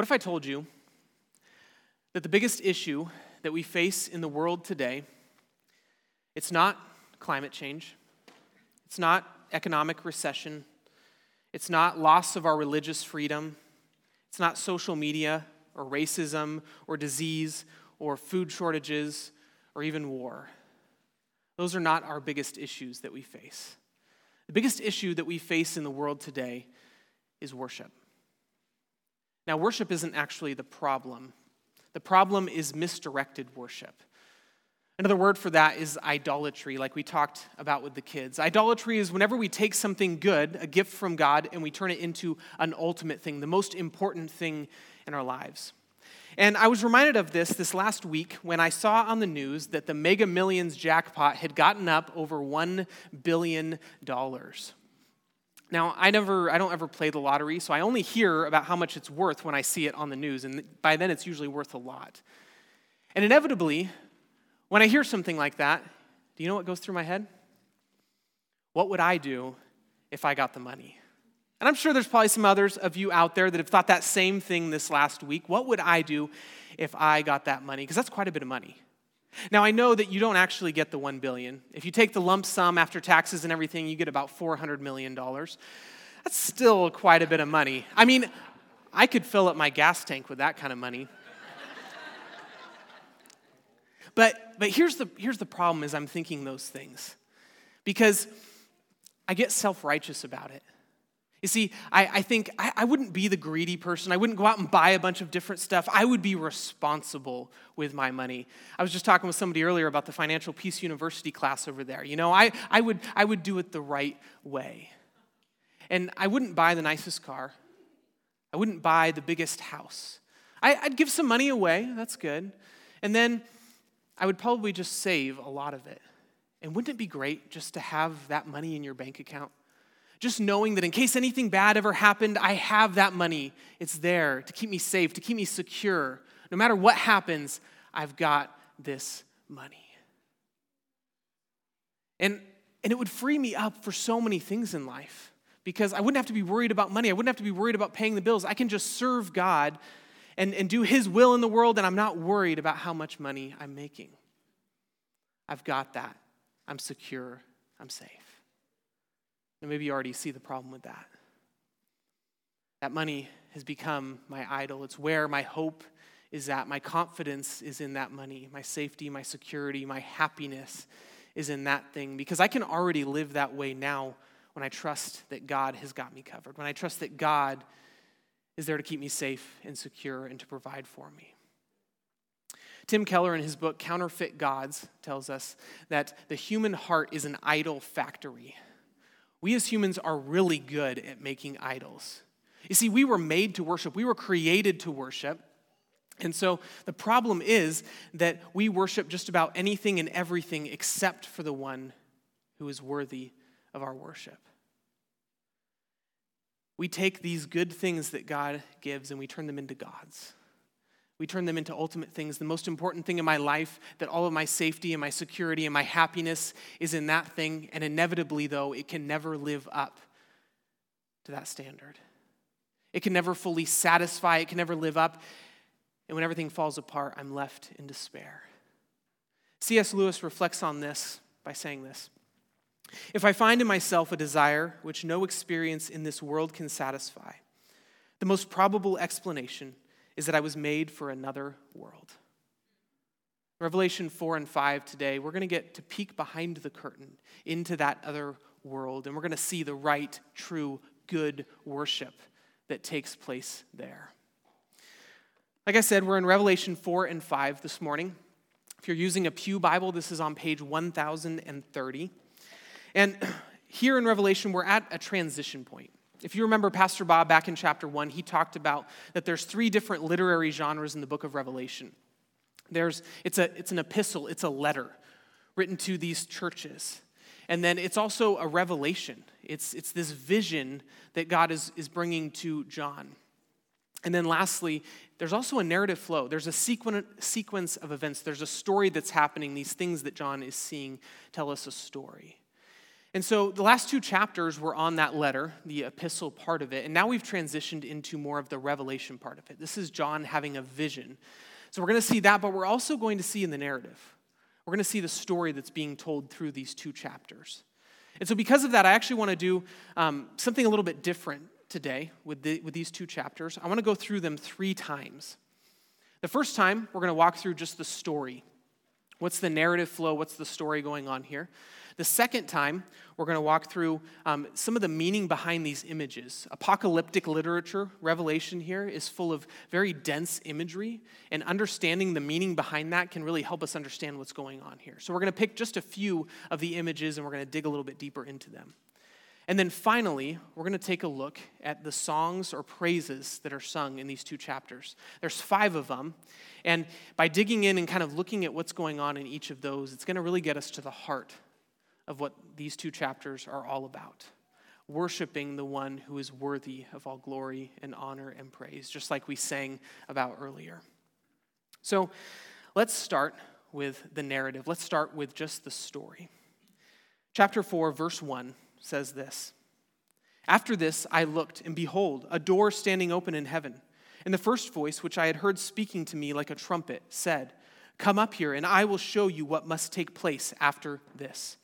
What if I told you that the biggest issue that we face in the world today it's not climate change. It's not economic recession. It's not loss of our religious freedom. It's not social media or racism or disease or food shortages or even war. Those are not our biggest issues that we face. The biggest issue that we face in the world today is worship. Now, worship isn't actually the problem, the problem is misdirected worship. Another word for that is idolatry, like we talked about with the kids. Idolatry is whenever we take something good, a gift from God, and we turn it into an ultimate thing, the most important thing in our lives. And I was reminded of this this last week when I saw on the news that the Mega Millions jackpot had gotten up over $1 billion. Now, I never I don't ever play the lottery, so I only hear about how much it's worth when I see it on the news, and by then it's usually worth a lot. And inevitably, when I hear something like that, do you know what goes through my head? What would I do if I got the money? And I'm sure there's probably some others of you out there that have thought that same thing this last week. What would I do if I got that money? Because that's quite a bit of money. Now, I know that you don't actually get the 1 billion. If you take the lump sum after taxes and everything, you get about 400 million dollars. That's still quite a bit of money. I mean, I could fill up my gas tank with that kind of money. But, but here's, the, here's the problem is I'm thinking those things because I get self-righteous about it. You see, I, I think I, I, wouldn't be the greedy person. I wouldn't go out and buy a bunch of different stuff. I would be responsible with my money. I was just talking with somebody earlier about the Financial Peace University class over there. You know, I, I, would, I would do it the right way. And I wouldn't buy the nicest car. I wouldn't buy the biggest house. I, I'd give some money away. That's good. And then I would probably just save a lot of it. And wouldn't it be great just to have that money in your bank account? Just knowing that in case anything bad ever happened, I have that money. It's there to keep me safe, to keep me secure. No matter what happens, I've got this money. And, and it would free me up for so many things in life because I wouldn't have to be worried about money. I wouldn't have to be worried about paying the bills. I can just serve God and, and do His will in the world, and I'm not worried about how much money I'm making. I've got that. I'm secure. I'm safe. And maybe you already see the problem with that. That money has become my idol. It's where my hope is at. My confidence is in that money. My safety, my security, my happiness is in that thing because I can already live that way now when I trust that God has got me covered, when I trust that God is there to keep me safe and secure and to provide for me. Tim Keller, in his book Counterfeit Gods, tells us that the human heart is an idol factory. We as humans are really good at making idols. You see, we were made to worship, we were created to worship. And so the problem is that we worship just about anything and everything except for the one who is worthy of our worship we take these good things that God gives and we turn them into gods. We turn them into ultimate things. The most important thing in my life, that all of my safety and my security and my happiness is in that thing. And inevitably, though, it can never live up to that standard. It can never fully satisfy, it can never live up. And when everything falls apart, I'm left in despair. C.S. Lewis reflects on this by saying this if I find in myself a desire which no experience in this world can satisfy, the most probable explanation is that I was made for another world. Revelation 4 and 5 today, we're going to get to peek behind the curtain into that other world, and we're going to see the right, true, good worship that takes place there. Like I said, we're in Revelation 4 and 5 this morning. If you're using a Pew Bible, this is on page 1030. And here in Revelation, we're at a transition point. If you remember Pastor Bob back in chapter 1, he talked about that there's three different literary genres in the book of Revelation. There's, it's, a, it's an epistle, it's a letter written to these churches. And then it's also a revelation. It's, it's this vision that God is, is bringing to John. And then lastly, there's also a narrative flow. There's a sequence of events. There's a story that's happening. These things that John is seeing tell us a story. And so the last two chapters were on that letter, the epistle part of it, and now we've transitioned into more of the revelation part of it. This is John having a vision. So we're going to see that, but we're also going to see in the narrative. We're going to see the story that's being told through these two chapters. And so, because of that, I actually want to do um, something a little bit different today with, the, with these two chapters. I want to go through them three times. The first time, we're going to walk through just the story. What's the narrative flow? What's the story going on here? The second time, we're going to walk through um, some of the meaning behind these images. Apocalyptic literature, Revelation here, is full of very dense imagery, and understanding the meaning behind that can really help us understand what's going on here. So, we're going to pick just a few of the images and we're going to dig a little bit deeper into them. And then finally, we're going to take a look at the songs or praises that are sung in these two chapters. There's five of them. And by digging in and kind of looking at what's going on in each of those, it's going to really get us to the heart of what these two chapters are all about worshiping the one who is worthy of all glory and honor and praise, just like we sang about earlier. So let's start with the narrative. Let's start with just the story. Chapter 4, verse 1 says this After this, I looked, and behold, a door standing open in heaven. And the first voice, which I had heard speaking to me like a trumpet, said, Come up here, and I will show you what must take place after this.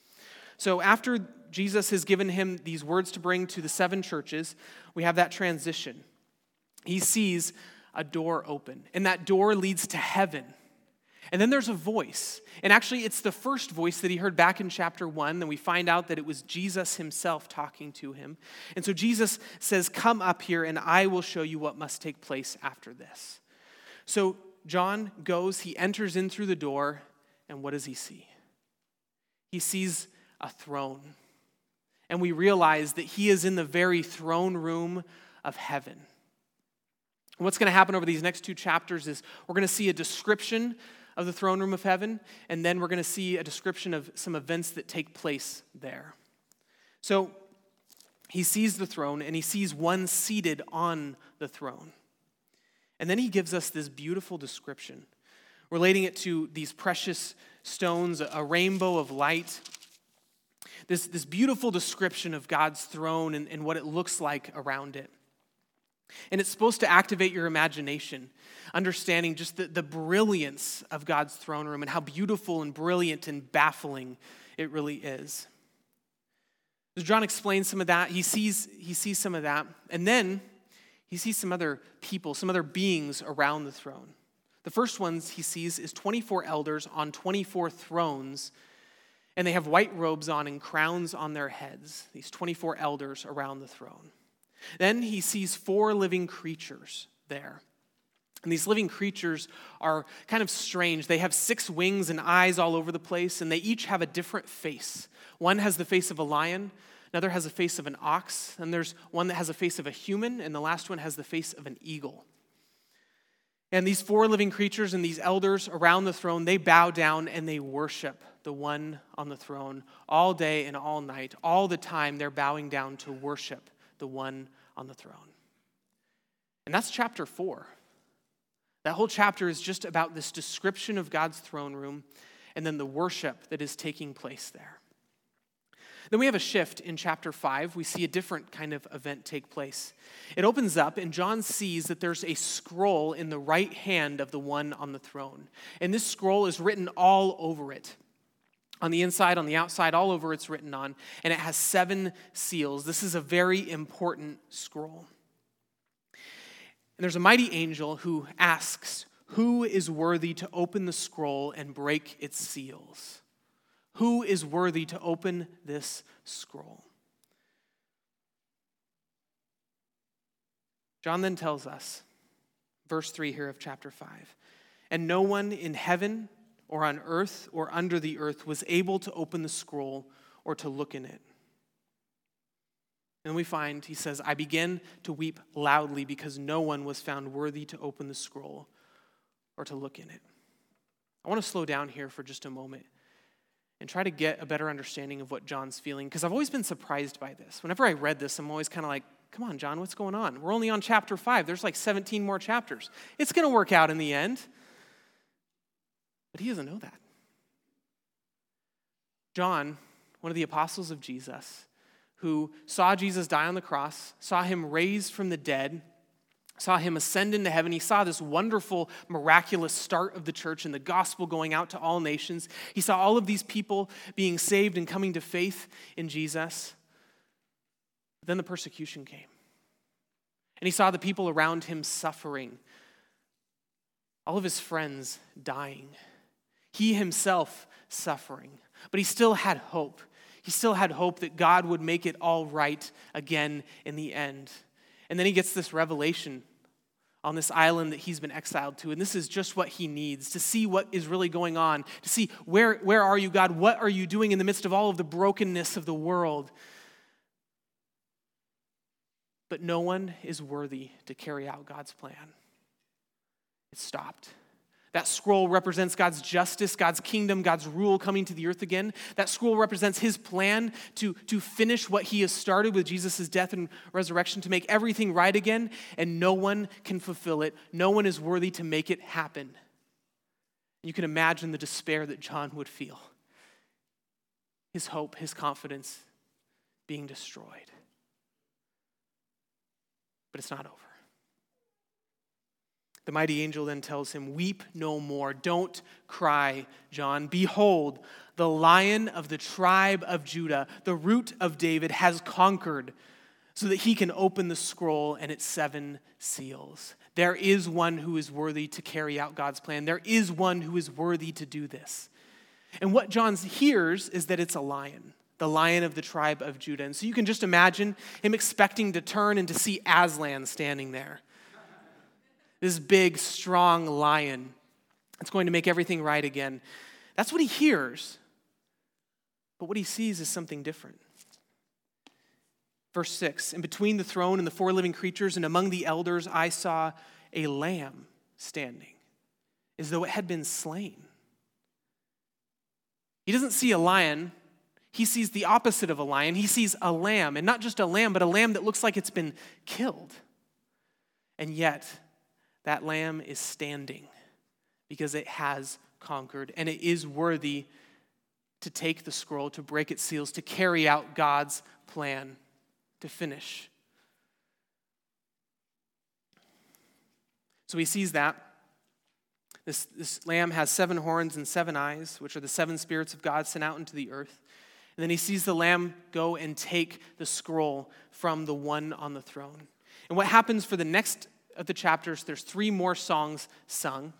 So, after Jesus has given him these words to bring to the seven churches, we have that transition. He sees a door open, and that door leads to heaven. And then there's a voice. And actually, it's the first voice that he heard back in chapter one. Then we find out that it was Jesus himself talking to him. And so Jesus says, Come up here, and I will show you what must take place after this. So John goes, he enters in through the door, and what does he see? He sees a throne. And we realize that he is in the very throne room of heaven. what's going to happen over these next two chapters is we're going to see a description of the throne room of heaven, and then we're going to see a description of some events that take place there. So he sees the throne, and he sees one seated on the throne. And then he gives us this beautiful description, relating it to these precious stones, a rainbow of light this, this beautiful description of God's throne and, and what it looks like around it. And it's supposed to activate your imagination, understanding just the, the brilliance of God's throne room and how beautiful and brilliant and baffling it really is. As John explains some of that, he sees, he sees some of that, and then he sees some other people, some other beings around the throne. The first ones he sees is 24 elders on 24 thrones and they have white robes on and crowns on their heads, these 24 elders around the throne. Then he sees four living creatures there. And these living creatures are kind of strange. They have six wings and eyes all over the place, and they each have a different face. One has the face of a lion, another has the face of an ox, and there's one that has the face of a human, and the last one has the face of an eagle. And these four living creatures and these elders around the throne, they bow down and they worship the one on the throne all day and all night. All the time, they're bowing down to worship the one on the throne. And that's chapter four. That whole chapter is just about this description of God's throne room and then the worship that is taking place there. Then we have a shift in chapter 5. We see a different kind of event take place. It opens up, and John sees that there's a scroll in the right hand of the one on the throne. And this scroll is written all over it. On the inside, on the outside, all over it's written on, and it has seven seals. This is a very important scroll. And there's a mighty angel who asks, Who is worthy to open the scroll and break its seals? Who is worthy to open this scroll? John then tells us, verse 3 here of chapter 5 and no one in heaven or on earth or under the earth was able to open the scroll or to look in it. And we find, he says, I began to weep loudly because no one was found worthy to open the scroll or to look in it. I want to slow down here for just a moment and try to get a better understanding of what John's feeling, because I've always been surprised by this. Whenever I read this, I'm always kind of like, come on, John, what's going on? We're only on chapter five. There's like 17 more chapters. It's going to work out in the end. But he doesn't know that. John, one of the apostles of Jesus, who saw Jesus die on the cross, saw him raised from the dead, saw him ascend into heaven. He saw this wonderful, miraculous start of the church and the gospel going out to all nations. He saw all of these people being saved and coming to faith in Jesus. Then the persecution came. And he saw the people around him suffering, all of his friends dying, he himself suffering. But he still had hope. He still had hope that God would make it all right again in the end. And then he gets this revelation on this island that he's been exiled to. And this is just what he needs to see what is really going on, to see where, where are you, God? What are you doing in the midst of all of the brokenness of the world? But no one is worthy to carry out God's plan. It stopped. That scroll represents God's justice, God's kingdom, God's rule coming to the earth again. That scroll represents his plan to, to finish what he has started with Jesus' death and resurrection, to make everything right again, and no one can fulfill it. No one is worthy to make it happen. You can imagine the despair that John would feel. His hope, his confidence being destroyed. But it's not over. The mighty angel then tells him, Weep no more. Don't cry, John. Behold, the lion of the tribe of Judah, the root of David, has conquered so that he can open the scroll and its seven seals. There is one who is worthy to carry out God's plan. There is one who is worthy to do this. And what John hears is that it's a lion, the lion of the tribe of Judah. And so you can just imagine him expecting to turn and to see Aslan standing there this big, strong lion. It's going to make everything right again. That's what he hears. But what he sees is something different. Verse 6 In between the throne and the four living creatures and among the elders, I saw a lamb standing, as though it had been slain. He doesn't see a lion, he sees the opposite of a lion. He sees a lamb, and not just a lamb, but a lamb that looks like it's been killed. And yet, that lamb is standing because it has conquered and it is worthy to take the scroll, to break its seals, to carry out God's plan, to finish. So he sees that. This, this lamb has seven horns and seven eyes, which are the seven spirits of God sent out into the earth. And then he sees the lamb go and take the scroll from the one on the throne. And what happens for the next of the chapters, there's three more songs sung,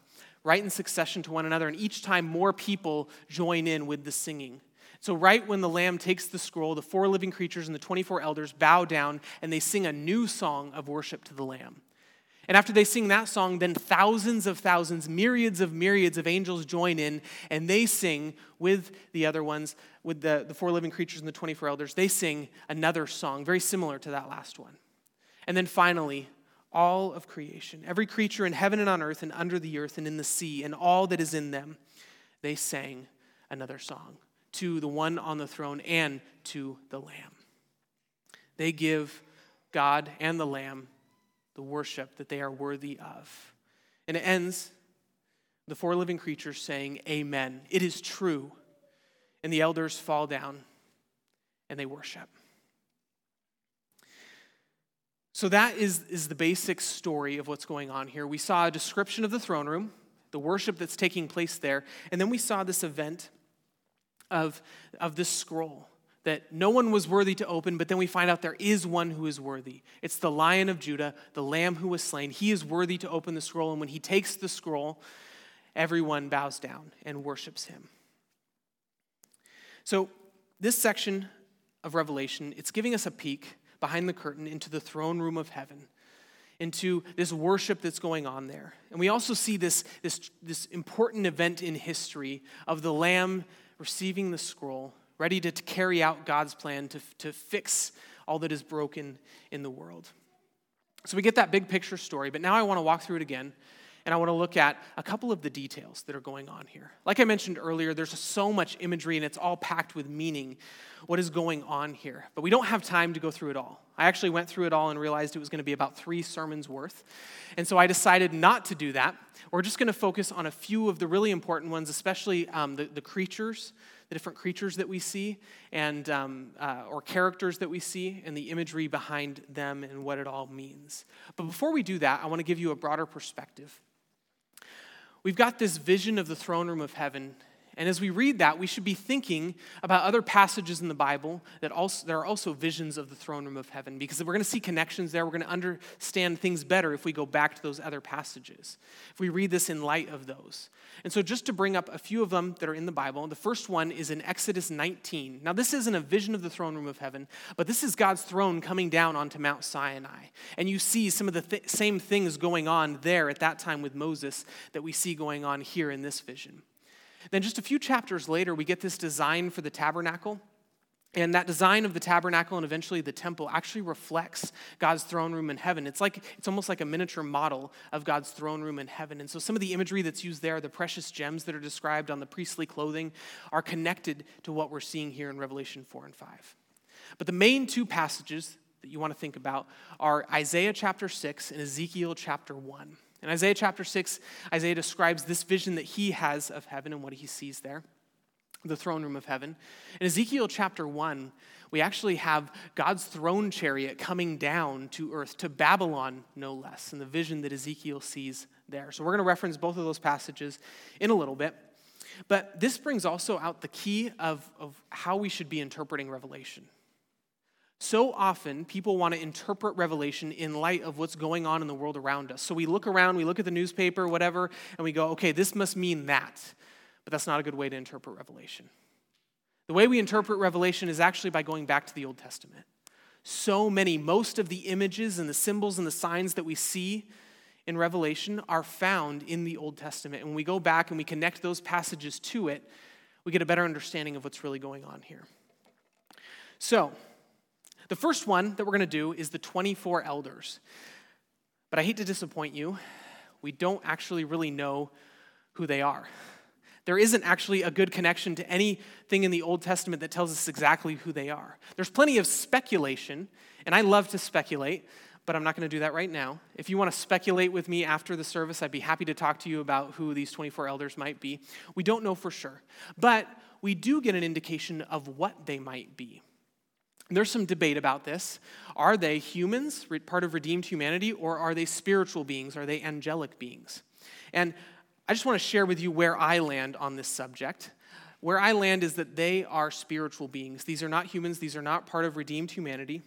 right in succession to one another, and each time more people join in with the singing. So, right when the Lamb takes the scroll, the four living creatures and the 24 elders bow down and they sing a new song of worship to the Lamb. And after they sing that song, then thousands of thousands, myriads of myriads of angels join in and they sing with the other ones, with the, the four living creatures and the 24 elders. They sing another song, very similar to that last one. And then finally, all of creation, every creature in heaven and on earth and under the earth and in the sea and all that is in them, they sang another song to the one on the throne and to the Lamb. They give God and the Lamb the worship that they are worthy of. And it ends the four living creatures saying, Amen. It is true. And the elders fall down and they worship. So, that is, is the basic story of what's going on here. We saw a description of the throne room, the worship that's taking place there, and then we saw this event of, of this scroll that no one was worthy to open, but then we find out there is one who is worthy. It's the lion of Judah, the lamb who was slain. He is worthy to open the scroll, and when he takes the scroll, everyone bows down and worships him. So, this section of Revelation, it's giving us a peek behind the curtain into the throne room of heaven, into this worship that's going on there. And we also see this, this, this important event in history of the Lamb receiving the scroll, ready to, to carry out God's plan to, to fix all that is broken in the world. So we get that big picture story, but now I want to walk through it again and I want to look at a couple of the details that are going on here. Like I mentioned earlier, there's so much imagery and it's all packed with meaning, what is going on here. But we don't have time to go through it all. I actually went through it all and realized it was going to be about three sermons worth. And so I decided not to do that. We're just going to focus on a few of the really important ones, especially um, the, the creatures, the different creatures that we see and um, uh, or characters that we see and the imagery behind them and what it all means. But before we do that, I want to give you a broader perspective. We've got this vision of the throne room of heaven and as we read that, we should be thinking about other passages in the Bible that also there are also visions of the throne room of heaven because we're going to see connections there. We're going to understand things better if we go back to those other passages. If we read this in light of those. And so just to bring up a few of them that are in the Bible, the first one is in Exodus 19. Now this isn't a vision of the throne room of heaven, but this is God's throne coming down onto Mount Sinai. And you see some of the th- same things going on there at that time with Moses that we see going on here in this vision. Then, just a few chapters later, we get this design for the tabernacle. And that design of the tabernacle and eventually the temple actually reflects God's throne room in heaven. It's like it's almost like a miniature model of God's throne room in heaven. And so some of the imagery that's used there, the precious gems that are described on the priestly clothing, are connected to what we're seeing here in Revelation 4 and 5. But the main two passages that you want to think about are Isaiah chapter 6 and Ezekiel chapter 1. In Isaiah chapter 6, Isaiah describes this vision that he has of heaven and what he sees there, the throne room of heaven. In Ezekiel chapter 1, we actually have God's throne chariot coming down to earth, to Babylon, no less, and the vision that Ezekiel sees there. So we're going to reference both of those passages in a little bit. But this brings also out the key of, of how we should be interpreting Revelation. So often, people want to interpret Revelation in light of what's going on in the world around us. So we look around, we look at the newspaper, whatever, and we go, okay, this must mean that. But that's not a good way to interpret Revelation. The way we interpret Revelation is actually by going back to the Old Testament. So many, most of the images and the symbols and the signs that we see in Revelation are found in the Old Testament. And when we go back and we connect those passages to it, we get a better understanding of what's really going on here. So, the first one that we're going to do is the 24 elders. But I hate to disappoint you, we don't actually really know who they are. There isn't actually a good connection to anything in the Old Testament that tells us exactly who they are. There's plenty of speculation, and I love to speculate, but I'm not going to do that right now. If you want to speculate with me after the service, I'd be happy to talk to you about who these 24 elders might be. We don't know for sure, but we do get an indication of what they might be. There's some debate about this. Are they humans, part of redeemed humanity, or are they spiritual beings? Are they angelic beings? And I just want to share with you where I land on this subject. Where I land is that they are spiritual beings. These are not humans, these are not part of redeemed humanity.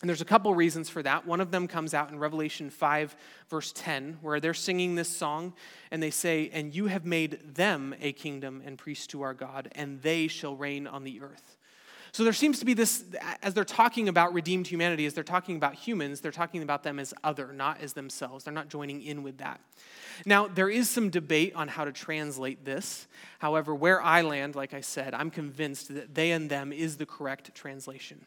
And there's a couple reasons for that. One of them comes out in Revelation 5, verse 10, where they're singing this song and they say, And you have made them a kingdom and priests to our God, and they shall reign on the earth. So there seems to be this, as they're talking about redeemed humanity, as they're talking about humans, they're talking about them as other, not as themselves. They're not joining in with that. Now, there is some debate on how to translate this. However, where I land, like I said, I'm convinced that they and them is the correct translation.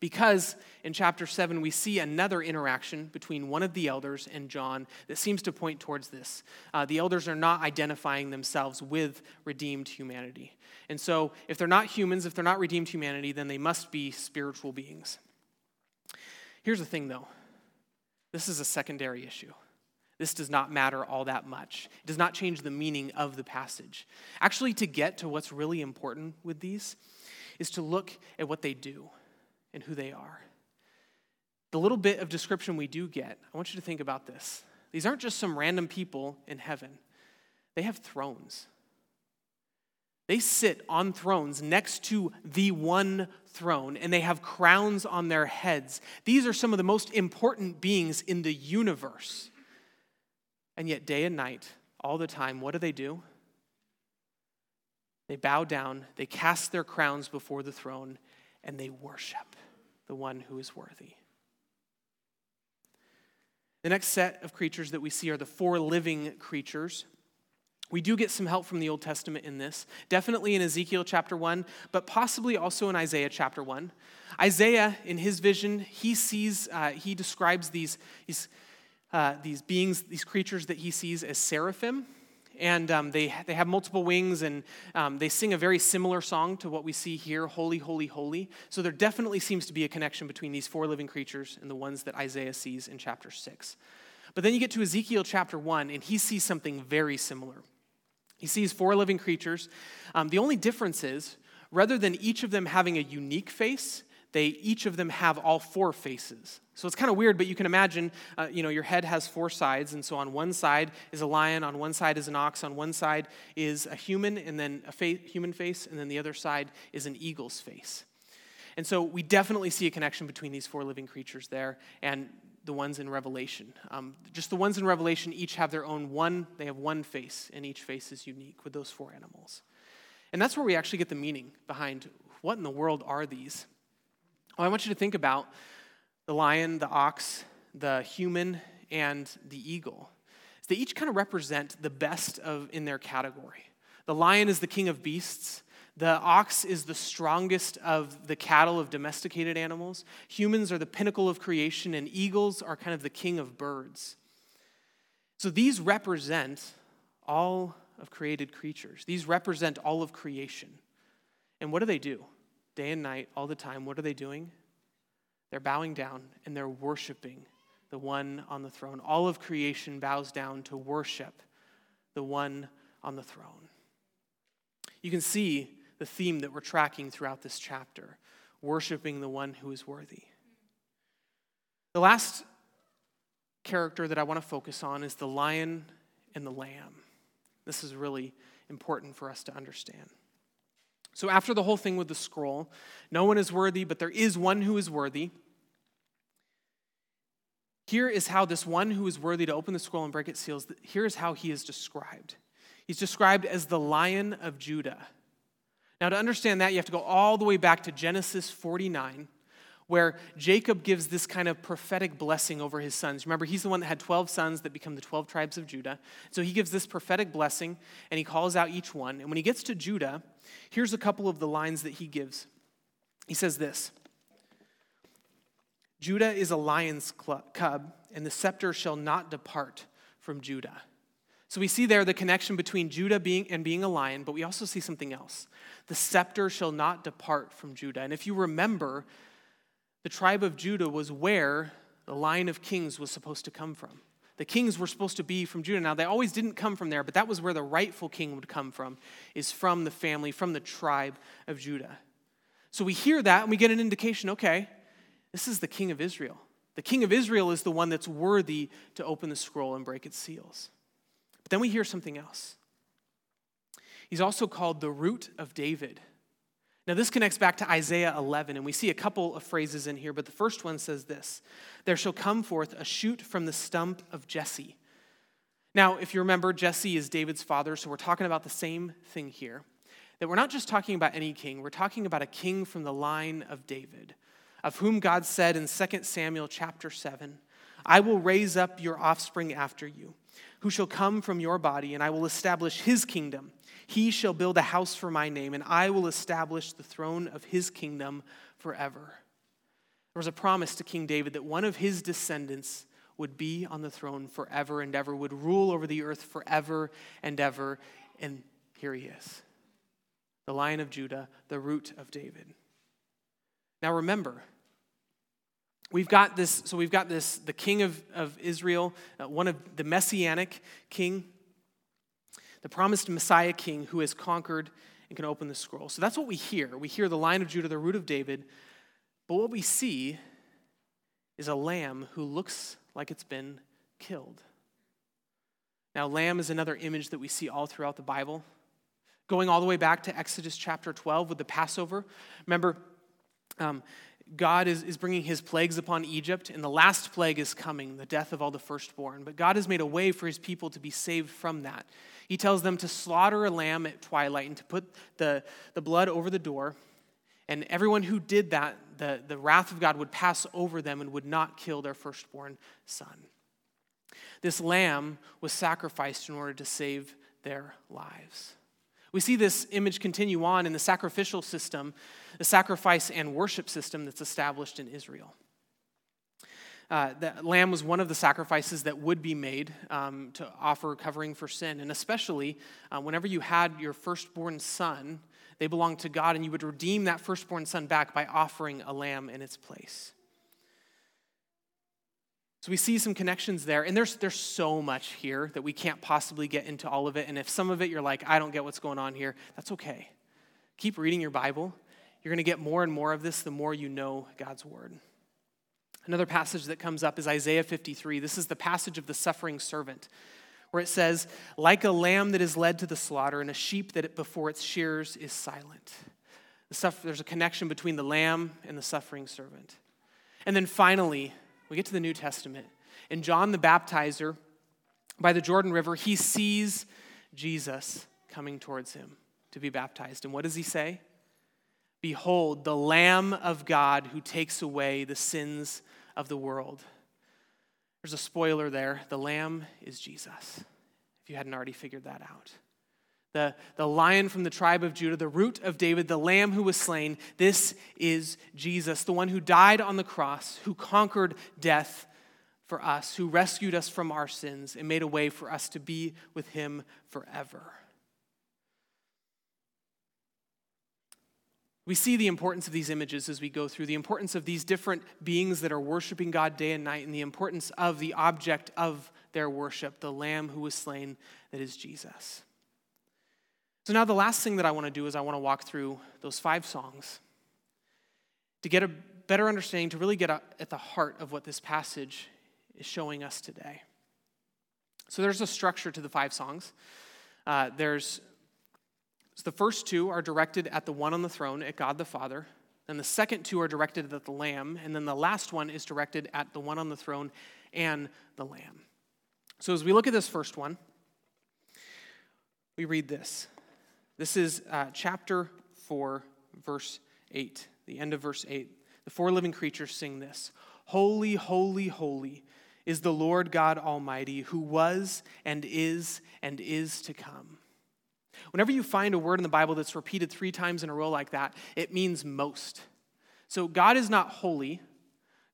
Because in chapter 7, we see another interaction between one of the elders and John that seems to point towards this. Uh, the elders are not identifying themselves with redeemed humanity. And so, if they're not humans, if they're not redeemed humanity, then they must be spiritual beings. Here's the thing, though this is a secondary issue. This does not matter all that much. It does not change the meaning of the passage. Actually, to get to what's really important with these is to look at what they do and who they are. The little bit of description we do get, I want you to think about this. These aren't just some random people in heaven, they have thrones. They sit on thrones next to the one throne, and they have crowns on their heads. These are some of the most important beings in the universe. And yet, day and night, all the time, what do they do? They bow down, they cast their crowns before the throne, and they worship the one who is worthy. The next set of creatures that we see are the four living creatures. We do get some help from the Old Testament in this, definitely in Ezekiel chapter 1, but possibly also in Isaiah chapter 1. Isaiah, in his vision, he sees, uh, he describes these, these, uh, these beings, these creatures that he sees as seraphim and um, they, they have multiple wings and um, they sing a very similar song to what we see here holy holy holy. So there definitely seems to be a connection between these four living creatures and the ones that isaiah sees in chapter 6 but then you get to ezekiel chapter 1 and he sees something very similar. He sees four living creatures. Um, the only difference is, rather than each of them having a unique face, they each of them have all four faces. So it's kind of weird, but you can imagine, uh, you know, your head has four sides, and so on one side is a lion, on one side is an ox, on one side is a human, and then a fa- human face, and then the other side is an eagle's face. And so we definitely see a connection between these four living creatures there and the ones in Revelation. Um, just the ones in Revelation each have their own one, they have one face, and each face is unique with those four animals. And that's where we actually get the meaning behind what in the world are these? Well, I want you to think about the lion, the ox, the human, and the eagle. They each kind of represent the best of in their category. The lion is the king of beasts. The ox is the strongest of the cattle of domesticated animals. Humans are the pinnacle of creation, and eagles are kind of the king of birds. So these represent all of created creatures. These represent all of creation. And what do they do? Day and night, all the time, what are they doing? They're bowing down and they're worshiping the one on the throne. All of creation bows down to worship the one on the throne. You can see the theme that we're tracking throughout this chapter worshiping the one who is worthy. The last character that I want to focus on is the lion and the lamb. This is really important for us to understand. So, after the whole thing with the scroll, no one is worthy, but there is one who is worthy. Here is how this one who is worthy to open the scroll and break its seals, here is how he is described. He's described as the lion of Judah. Now, to understand that, you have to go all the way back to Genesis 49, where Jacob gives this kind of prophetic blessing over his sons. Remember, he's the one that had 12 sons that become the 12 tribes of Judah. So he gives this prophetic blessing and he calls out each one. And when he gets to Judah, here's a couple of the lines that he gives. He says this Judah is a lion's cub, and the scepter shall not depart from Judah. So we see there the connection between Judah being and being a lion, but we also see something else. The scepter shall not depart from Judah. And if you remember, the tribe of Judah was where the line of kings was supposed to come from. The kings were supposed to be from Judah. Now, they always didn't come from there, but that was where the rightful king would come from, is from the family, from the tribe of Judah. So we hear that and we get an indication okay, this is the king of Israel. The king of Israel is the one that's worthy to open the scroll and break its seals. But then we hear something else. He's also called the root of David. Now, this connects back to Isaiah 11, and we see a couple of phrases in here, but the first one says this There shall come forth a shoot from the stump of Jesse. Now, if you remember, Jesse is David's father, so we're talking about the same thing here. That we're not just talking about any king, we're talking about a king from the line of David of whom God said in 2 Samuel chapter 7, I will raise up your offspring after you, who shall come from your body, and I will establish his kingdom. He shall build a house for my name, and I will establish the throne of his kingdom forever. There was a promise to King David that one of his descendants would be on the throne forever and ever, would rule over the earth forever and ever. And here he is the lion of Judah, the root of David. Now remember, We've got this, so we've got this, the king of, of Israel, uh, one of the messianic king, the promised Messiah king who has conquered and can open the scroll. So that's what we hear. We hear the line of Judah, the root of David. But what we see is a lamb who looks like it's been killed. Now, lamb is another image that we see all throughout the Bible. Going all the way back to Exodus chapter 12 with the Passover. Remember, um, God is, is bringing his plagues upon Egypt, and the last plague is coming, the death of all the firstborn. But God has made a way for his people to be saved from that. He tells them to slaughter a lamb at twilight and to put the, the blood over the door. And everyone who did that, the, the wrath of God would pass over them and would not kill their firstborn son. This lamb was sacrificed in order to save their lives. We see this image continue on in the sacrificial system, the sacrifice and worship system that's established in Israel. Uh, the lamb was one of the sacrifices that would be made um, to offer covering for sin. And especially uh, whenever you had your firstborn son, they belonged to God, and you would redeem that firstborn son back by offering a lamb in its place. So we see some connections there, and there's, there's so much here that we can't possibly get into all of it. And if some of it you're like, I don't get what's going on here, that's okay. Keep reading your Bible. You're going to get more and more of this the more you know God's word. Another passage that comes up is Isaiah 53. This is the passage of the suffering servant, where it says, Like a lamb that is led to the slaughter, and a sheep that before its shears is silent. The there's a connection between the lamb and the suffering servant. And then finally, we get to the New Testament. And John the Baptizer, by the Jordan River, he sees Jesus coming towards him to be baptized. And what does he say? Behold, the Lamb of God who takes away the sins of the world. There's a spoiler there. The Lamb is Jesus, if you hadn't already figured that out. The, the lion from the tribe of Judah, the root of David, the lamb who was slain. This is Jesus, the one who died on the cross, who conquered death for us, who rescued us from our sins and made a way for us to be with him forever. We see the importance of these images as we go through, the importance of these different beings that are worshiping God day and night, and the importance of the object of their worship, the Lamb who was slain, that is Jesus. So, now the last thing that I want to do is I want to walk through those five songs to get a better understanding, to really get at the heart of what this passage is showing us today. So, there's a structure to the five songs. Uh, there's so the first two are directed at the one on the throne, at God the Father. And the second two are directed at the Lamb. And then the last one is directed at the one on the throne and the Lamb. So as we look at this first one, we read this. This is uh, chapter 4, verse 8, the end of verse 8. The four living creatures sing this Holy, holy, holy is the Lord God Almighty, who was and is and is to come. Whenever you find a word in the Bible that's repeated three times in a row like that, it means most. So God is not holy.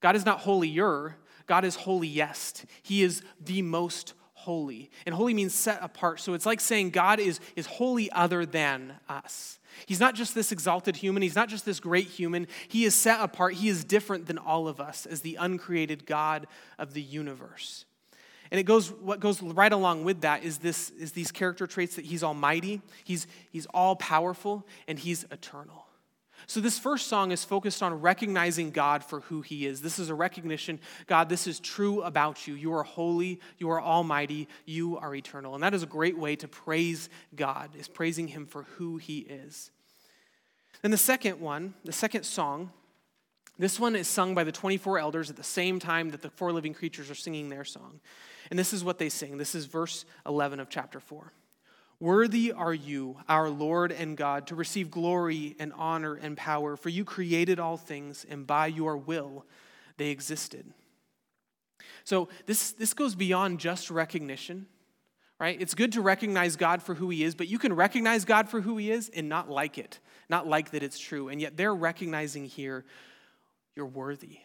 God is not holier. God is holiest. He is the most holy. And holy means set apart. So it's like saying God is, is holy other than us. He's not just this exalted human, he's not just this great human. He is set apart. He is different than all of us as the uncreated God of the universe. And it goes what goes right along with that is this is these character traits that he's almighty, he's he's all powerful, and he's eternal. So, this first song is focused on recognizing God for who He is. This is a recognition God, this is true about you. You are holy, you are almighty, you are eternal. And that is a great way to praise God, is praising Him for who He is. And the second one, the second song, this one is sung by the 24 elders at the same time that the four living creatures are singing their song. And this is what they sing. This is verse 11 of chapter 4. Worthy are you, our Lord and God, to receive glory and honor and power, for you created all things, and by your will they existed. So this, this goes beyond just recognition, right? It's good to recognize God for who he is, but you can recognize God for who he is and not like it, not like that it's true. And yet they're recognizing here you're worthy.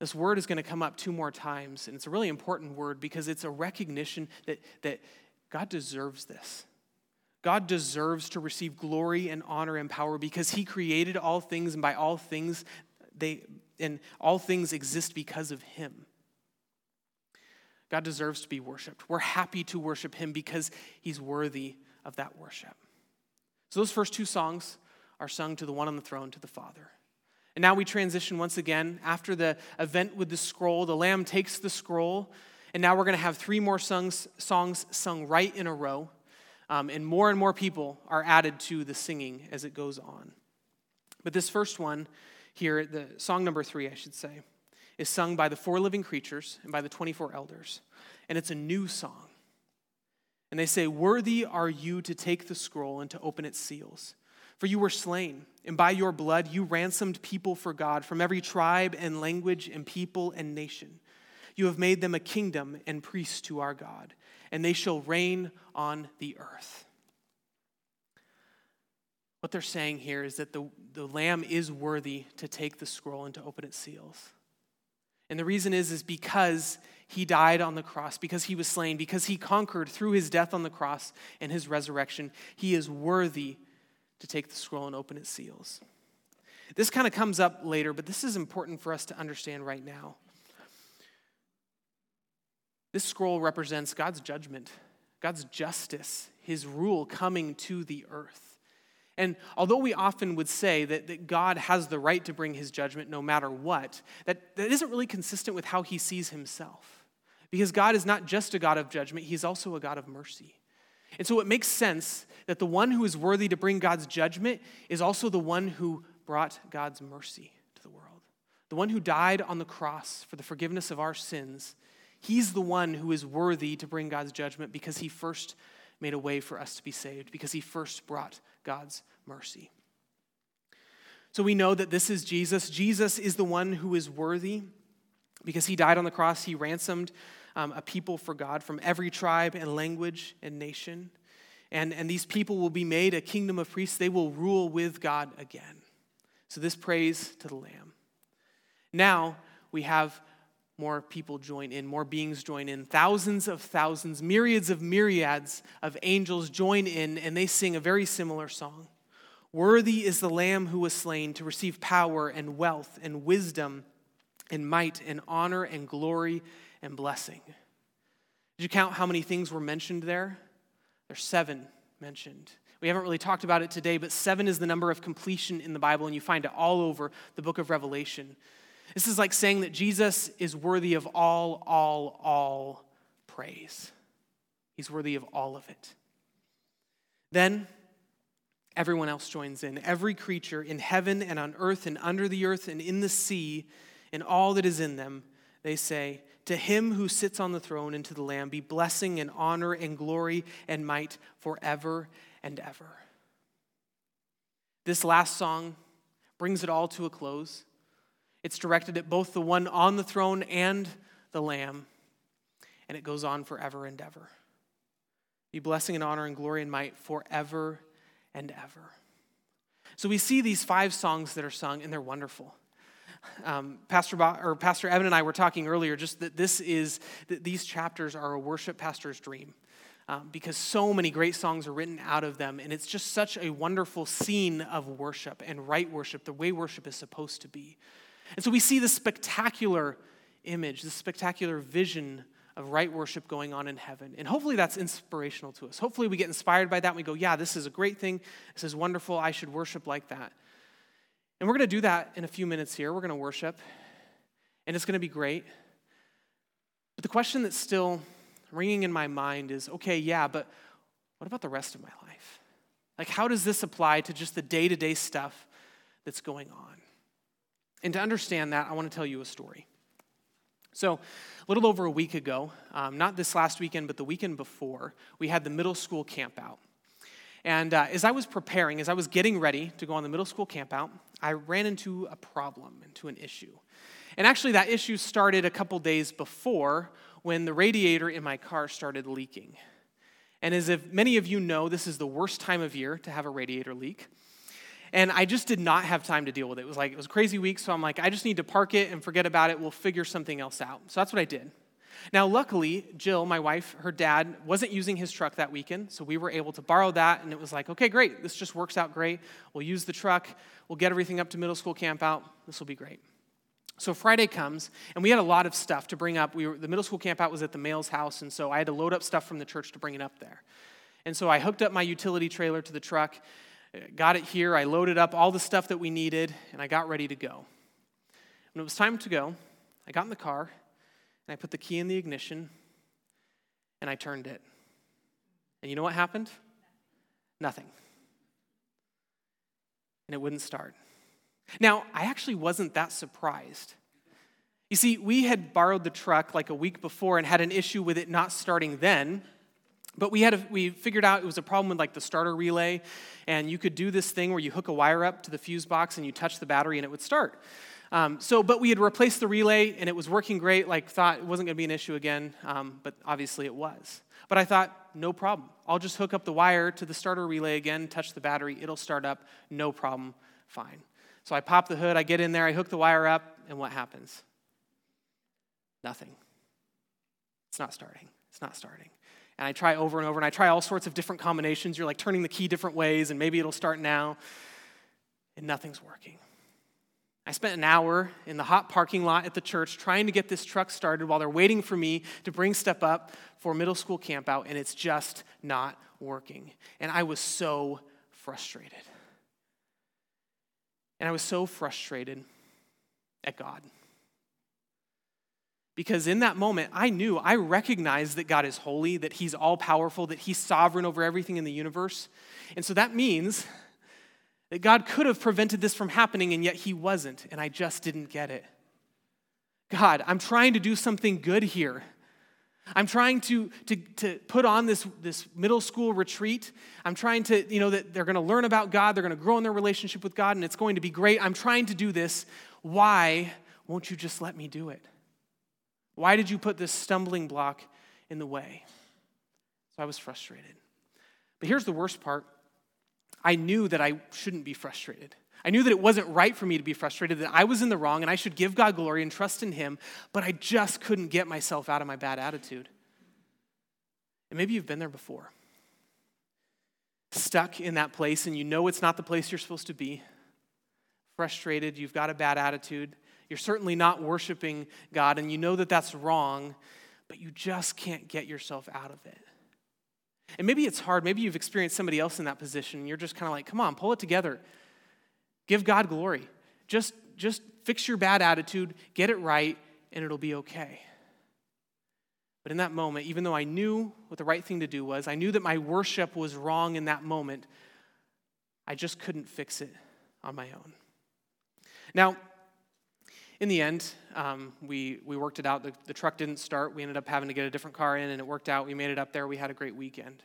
This word is going to come up two more times, and it's a really important word because it's a recognition that, that God deserves this. God deserves to receive glory and honor and power because he created all things, and by all things, they and all things exist because of him. God deserves to be worshiped. We're happy to worship him because he's worthy of that worship. So those first two songs are sung to the one on the throne, to the Father. And now we transition once again after the event with the scroll. The Lamb takes the scroll, and now we're going to have three more songs, songs sung right in a row. Um, and more and more people are added to the singing as it goes on. But this first one here, the song number three, I should say, is sung by the four living creatures and by the 24 elders. And it's a new song. And they say, Worthy are you to take the scroll and to open its seals. For you were slain, and by your blood you ransomed people for God from every tribe and language and people and nation. You have made them a kingdom and priests to our God, and they shall reign on the earth. What they're saying here is that the, the Lamb is worthy to take the scroll and to open its seals. And the reason is, is because he died on the cross, because he was slain, because he conquered through his death on the cross and his resurrection. He is worthy to take the scroll and open its seals. This kind of comes up later, but this is important for us to understand right now. This scroll represents God's judgment, God's justice, his rule coming to the earth. And although we often would say that, that God has the right to bring his judgment no matter what, that, that isn't really consistent with how he sees himself. Because God is not just a God of judgment, he's also a God of mercy. And so it makes sense that the one who is worthy to bring God's judgment is also the one who brought God's mercy to the world. The one who died on the cross for the forgiveness of our sins. He's the one who is worthy to bring God's judgment because he first made a way for us to be saved, because he first brought God's mercy. So we know that this is Jesus. Jesus is the one who is worthy because he died on the cross. He ransomed um, a people for God from every tribe and language and nation. And, and these people will be made a kingdom of priests. They will rule with God again. So this praise to the Lamb. Now we have more people join in, more beings join in. Thousands of thousands, myriads of myriads of angels join in, and they sing a very similar song. Worthy is the Lamb who was slain to receive power and wealth and wisdom and might and honor and glory and blessing. Did you count how many things were mentioned there? There's seven mentioned. We haven't really talked about it today, but seven is the number of completion in the Bible, and you find it all over the book of Revelation. This is like saying that Jesus is worthy of all, all, all praise. He's worthy of all of it. Then everyone else joins in. Every creature in heaven and on earth and under the earth and in the sea and all that is in them, they say, To him who sits on the throne and to the Lamb be blessing and honor and glory and might forever and ever. This last song brings it all to a close. It's directed at both the one on the throne and the Lamb, and it goes on forever and ever. Be blessing and honor and glory and might forever and ever. So we see these five songs that are sung, and they're wonderful. Um, Pastor, or Pastor Evan and I were talking earlier just that this is that these chapters are a worship pastor's dream. Um, because so many great songs are written out of them, and it's just such a wonderful scene of worship and right worship, the way worship is supposed to be. And so we see this spectacular image, this spectacular vision of right worship going on in heaven. And hopefully that's inspirational to us. Hopefully we get inspired by that and we go, yeah, this is a great thing. This is wonderful. I should worship like that. And we're going to do that in a few minutes here. We're going to worship, and it's going to be great. But the question that's still ringing in my mind is okay, yeah, but what about the rest of my life? Like, how does this apply to just the day to day stuff that's going on? And to understand that, I want to tell you a story. So, a little over a week ago, um, not this last weekend, but the weekend before, we had the middle school camp out. And uh, as I was preparing, as I was getting ready to go on the middle school camp out, I ran into a problem, into an issue. And actually, that issue started a couple days before when the radiator in my car started leaking. And as if many of you know, this is the worst time of year to have a radiator leak. And I just did not have time to deal with it. It was like, it was a crazy week, so I'm like, I just need to park it and forget about it. We'll figure something else out. So that's what I did. Now, luckily, Jill, my wife, her dad, wasn't using his truck that weekend, so we were able to borrow that, and it was like, okay, great, this just works out great. We'll use the truck, we'll get everything up to middle school camp out. This will be great. So Friday comes, and we had a lot of stuff to bring up. We were, the middle school camp out was at the mail's house, and so I had to load up stuff from the church to bring it up there. And so I hooked up my utility trailer to the truck, got it here, I loaded up all the stuff that we needed, and I got ready to go. When it was time to go, I got in the car, and I put the key in the ignition, and I turned it. And you know what happened? Nothing. And it wouldn't start. Now, I actually wasn't that surprised. You see, we had borrowed the truck like a week before and had an issue with it not starting then. But we had a, we figured out it was a problem with like the starter relay, and you could do this thing where you hook a wire up to the fuse box and you touch the battery and it would start. Um, so, but we had replaced the relay and it was working great. Like thought it wasn't going to be an issue again, um, but obviously it was. But I thought no problem. I'll just hook up the wire to the starter relay again, touch the battery, it'll start up, no problem, fine. So I pop the hood, I get in there, I hook the wire up, and what happens? Nothing. It's not starting. It's not starting. And I try over and over, and I try all sorts of different combinations. You're like turning the key different ways, and maybe it'll start now, and nothing's working. I spent an hour in the hot parking lot at the church trying to get this truck started while they're waiting for me to bring Step Up for middle school campout, and it's just not working. And I was so frustrated. And I was so frustrated at God. Because in that moment, I knew, I recognized that God is holy, that He's all powerful, that He's sovereign over everything in the universe. And so that means that God could have prevented this from happening, and yet He wasn't, and I just didn't get it. God, I'm trying to do something good here. I'm trying to, to, to put on this, this middle school retreat. I'm trying to, you know, that they're going to learn about God, they're going to grow in their relationship with God, and it's going to be great. I'm trying to do this. Why won't you just let me do it? Why did you put this stumbling block in the way? So I was frustrated. But here's the worst part I knew that I shouldn't be frustrated. I knew that it wasn't right for me to be frustrated, that I was in the wrong and I should give God glory and trust in Him, but I just couldn't get myself out of my bad attitude. And maybe you've been there before. Stuck in that place and you know it's not the place you're supposed to be. Frustrated, you've got a bad attitude, you're certainly not worshiping God, and you know that that's wrong, but you just can't get yourself out of it. And maybe it's hard. Maybe you've experienced somebody else in that position, and you're just kind of like, come on, pull it together. Give God glory. Just, just fix your bad attitude, get it right, and it'll be okay. But in that moment, even though I knew what the right thing to do was, I knew that my worship was wrong in that moment, I just couldn't fix it on my own. Now, in the end, um, we, we worked it out. The, the truck didn't start. We ended up having to get a different car in, and it worked out. We made it up there. We had a great weekend.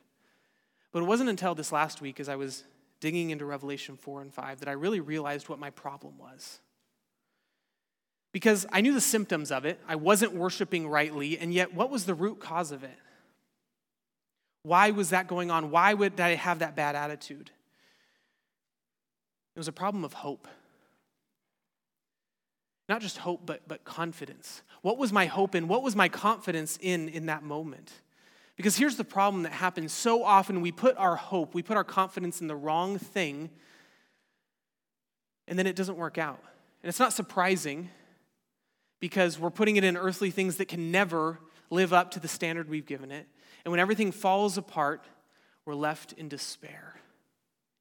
But it wasn't until this last week, as I was digging into Revelation 4 and 5, that I really realized what my problem was. Because I knew the symptoms of it, I wasn't worshiping rightly, and yet what was the root cause of it? Why was that going on? Why would I have that bad attitude? It was a problem of hope. Not just hope, but, but confidence. What was my hope in? What was my confidence in in that moment? Because here's the problem that happens so often we put our hope, we put our confidence in the wrong thing, and then it doesn't work out. And it's not surprising because we're putting it in earthly things that can never live up to the standard we've given it. And when everything falls apart, we're left in despair,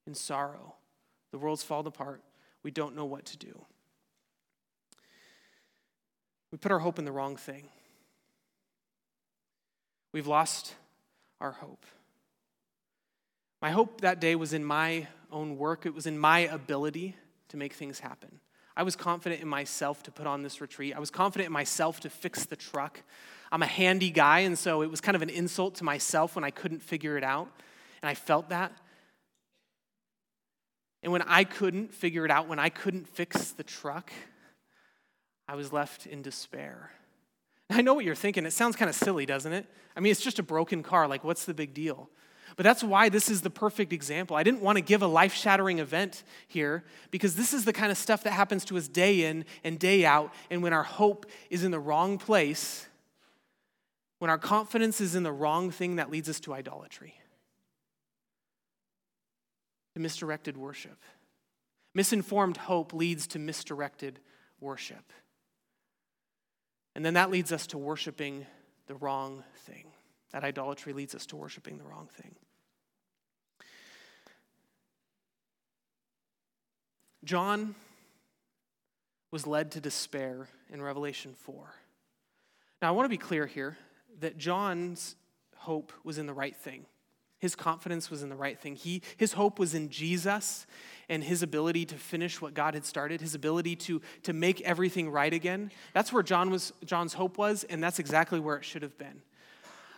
in sorrow. The world's fallen apart. We don't know what to do. We put our hope in the wrong thing. We've lost our hope. My hope that day was in my own work, it was in my ability to make things happen. I was confident in myself to put on this retreat. I was confident in myself to fix the truck. I'm a handy guy, and so it was kind of an insult to myself when I couldn't figure it out. And I felt that. And when I couldn't figure it out, when I couldn't fix the truck, I was left in despair. I know what you're thinking. It sounds kind of silly, doesn't it? I mean, it's just a broken car. Like, what's the big deal? But that's why this is the perfect example. I didn't want to give a life shattering event here because this is the kind of stuff that happens to us day in and day out. And when our hope is in the wrong place, when our confidence is in the wrong thing, that leads us to idolatry, to misdirected worship. Misinformed hope leads to misdirected worship. And then that leads us to worshiping the wrong thing. That idolatry leads us to worshiping the wrong thing. John was led to despair in Revelation 4. Now, I want to be clear here that John's hope was in the right thing. His confidence was in the right thing. He, his hope was in Jesus and his ability to finish what God had started, his ability to, to make everything right again. That's where John was, John's hope was, and that's exactly where it should have been.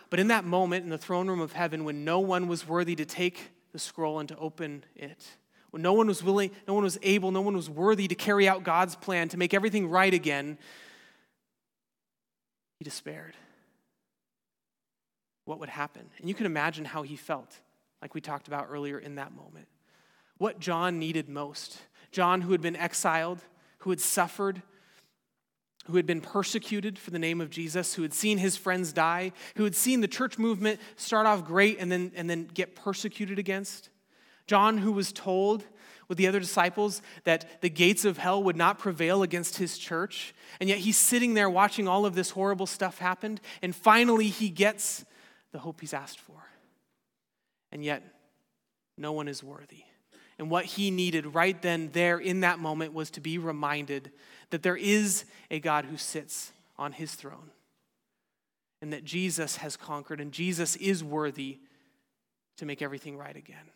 But in that moment, in the throne room of heaven, when no one was worthy to take the scroll and to open it, when no one was willing, no one was able, no one was worthy to carry out God's plan to make everything right again, he despaired what would happen. And you can imagine how he felt, like we talked about earlier in that moment. What John needed most. John, who had been exiled, who had suffered, who had been persecuted for the name of Jesus, who had seen his friends die, who had seen the church movement start off great and then, and then get persecuted against. John, who was told with the other disciples that the gates of hell would not prevail against his church. And yet he's sitting there watching all of this horrible stuff happen. And finally, he gets the hope he's asked for. And yet, no one is worthy. And what he needed right then, there, in that moment, was to be reminded that there is a God who sits on his throne and that Jesus has conquered and Jesus is worthy to make everything right again.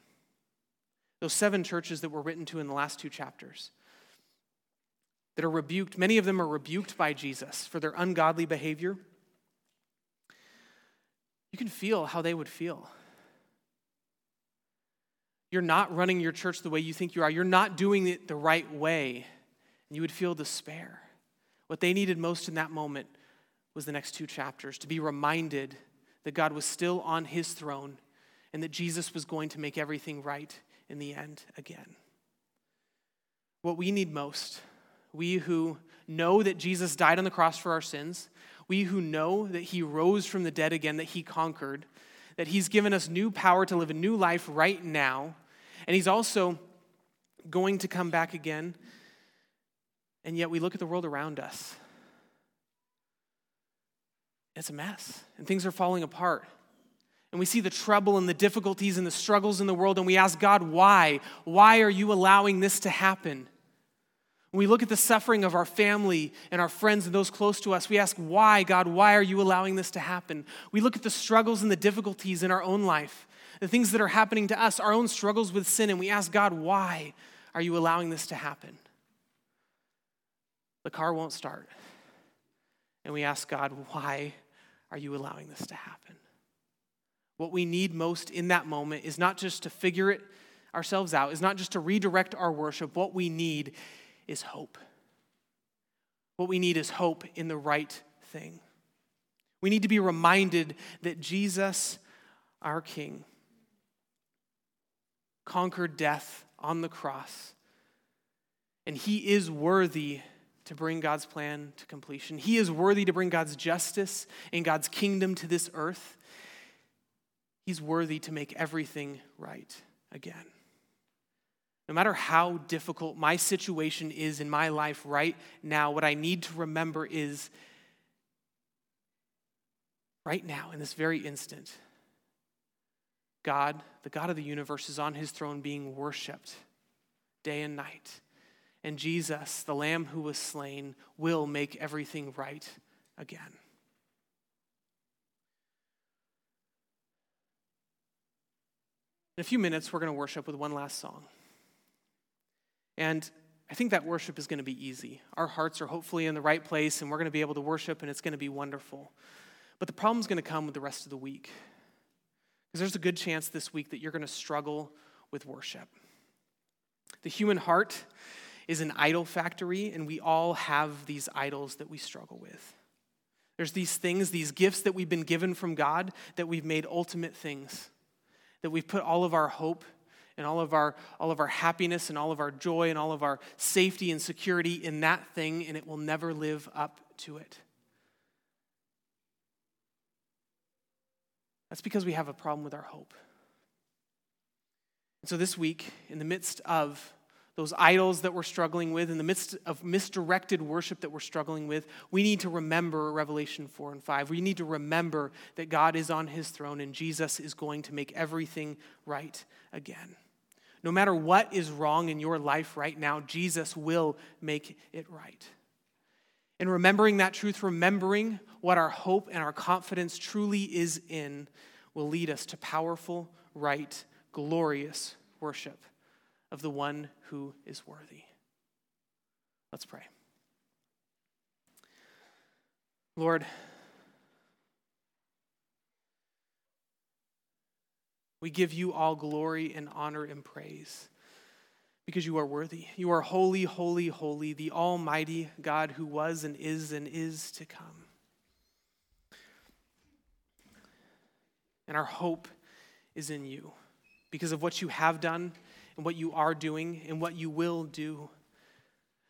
Those seven churches that were written to in the last two chapters that are rebuked, many of them are rebuked by Jesus for their ungodly behavior. You can feel how they would feel. You're not running your church the way you think you are. You're not doing it the right way. And you would feel despair. What they needed most in that moment was the next two chapters to be reminded that God was still on his throne and that Jesus was going to make everything right in the end again. What we need most, we who know that Jesus died on the cross for our sins, we who know that he rose from the dead again, that he conquered, that he's given us new power to live a new life right now, and he's also going to come back again. And yet we look at the world around us. It's a mess, and things are falling apart and we see the trouble and the difficulties and the struggles in the world, and we ask God, why? Why are you allowing this to happen? When we look at the suffering of our family and our friends and those close to us, we ask, why, God, why are you allowing this to happen? We look at the struggles and the difficulties in our own life, the things that are happening to us, our own struggles with sin, and we ask, God, why are you allowing this to happen? The car won't start. And we ask God, why are you allowing this to happen? What we need most in that moment is not just to figure it ourselves out, is not just to redirect our worship. What we need is hope. What we need is hope in the right thing. We need to be reminded that Jesus, our King, conquered death on the cross, and he is worthy to bring God's plan to completion. He is worthy to bring God's justice and God's kingdom to this earth. He's worthy to make everything right again. No matter how difficult my situation is in my life right now, what I need to remember is right now, in this very instant, God, the God of the universe, is on his throne being worshiped day and night. And Jesus, the Lamb who was slain, will make everything right again. In a few minutes, we're going to worship with one last song. And I think that worship is going to be easy. Our hearts are hopefully in the right place, and we're going to be able to worship, and it's going to be wonderful. But the problem is going to come with the rest of the week. Because there's a good chance this week that you're going to struggle with worship. The human heart is an idol factory, and we all have these idols that we struggle with. There's these things, these gifts that we've been given from God that we've made ultimate things that we've put all of our hope and all of our all of our happiness and all of our joy and all of our safety and security in that thing and it will never live up to it that's because we have a problem with our hope and so this week in the midst of those idols that we're struggling with, in the midst of misdirected worship that we're struggling with, we need to remember Revelation 4 and 5. We need to remember that God is on his throne and Jesus is going to make everything right again. No matter what is wrong in your life right now, Jesus will make it right. And remembering that truth, remembering what our hope and our confidence truly is in, will lead us to powerful, right, glorious worship of the one who is worthy. Let's pray. Lord, we give you all glory and honor and praise because you are worthy. You are holy, holy, holy, the Almighty God who was and is and is to come. And our hope is in you because of what you have done and what you are doing and what you will do.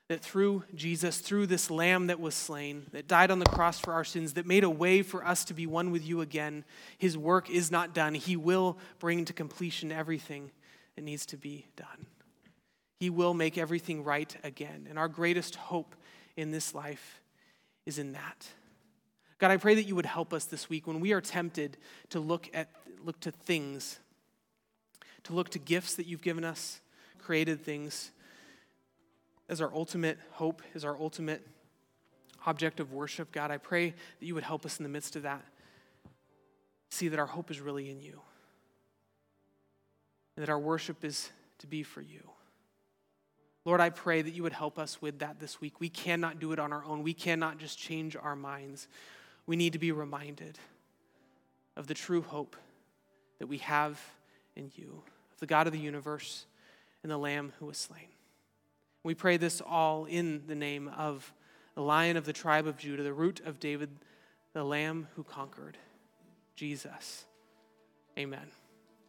That through Jesus, through this lamb that was slain, that died on the cross for our sins, that made a way for us to be one with you again, his work is not done. He will bring to completion everything that needs to be done. He will make everything right again. And our greatest hope in this life is in that. God, I pray that you would help us this week when we are tempted to look at look to things, to look to gifts that you've given us, created things as our ultimate hope, as our ultimate object of worship. God, I pray that you would help us in the midst of that. See that our hope is really in you. And that our worship is to be for you. Lord, I pray that you would help us with that this week. We cannot do it on our own. We cannot just change our minds. We need to be reminded of the true hope that we have in you, of the God of the universe and the Lamb who was slain. We pray this all in the name of the Lion of the tribe of Judah, the root of David, the Lamb who conquered, Jesus. Amen.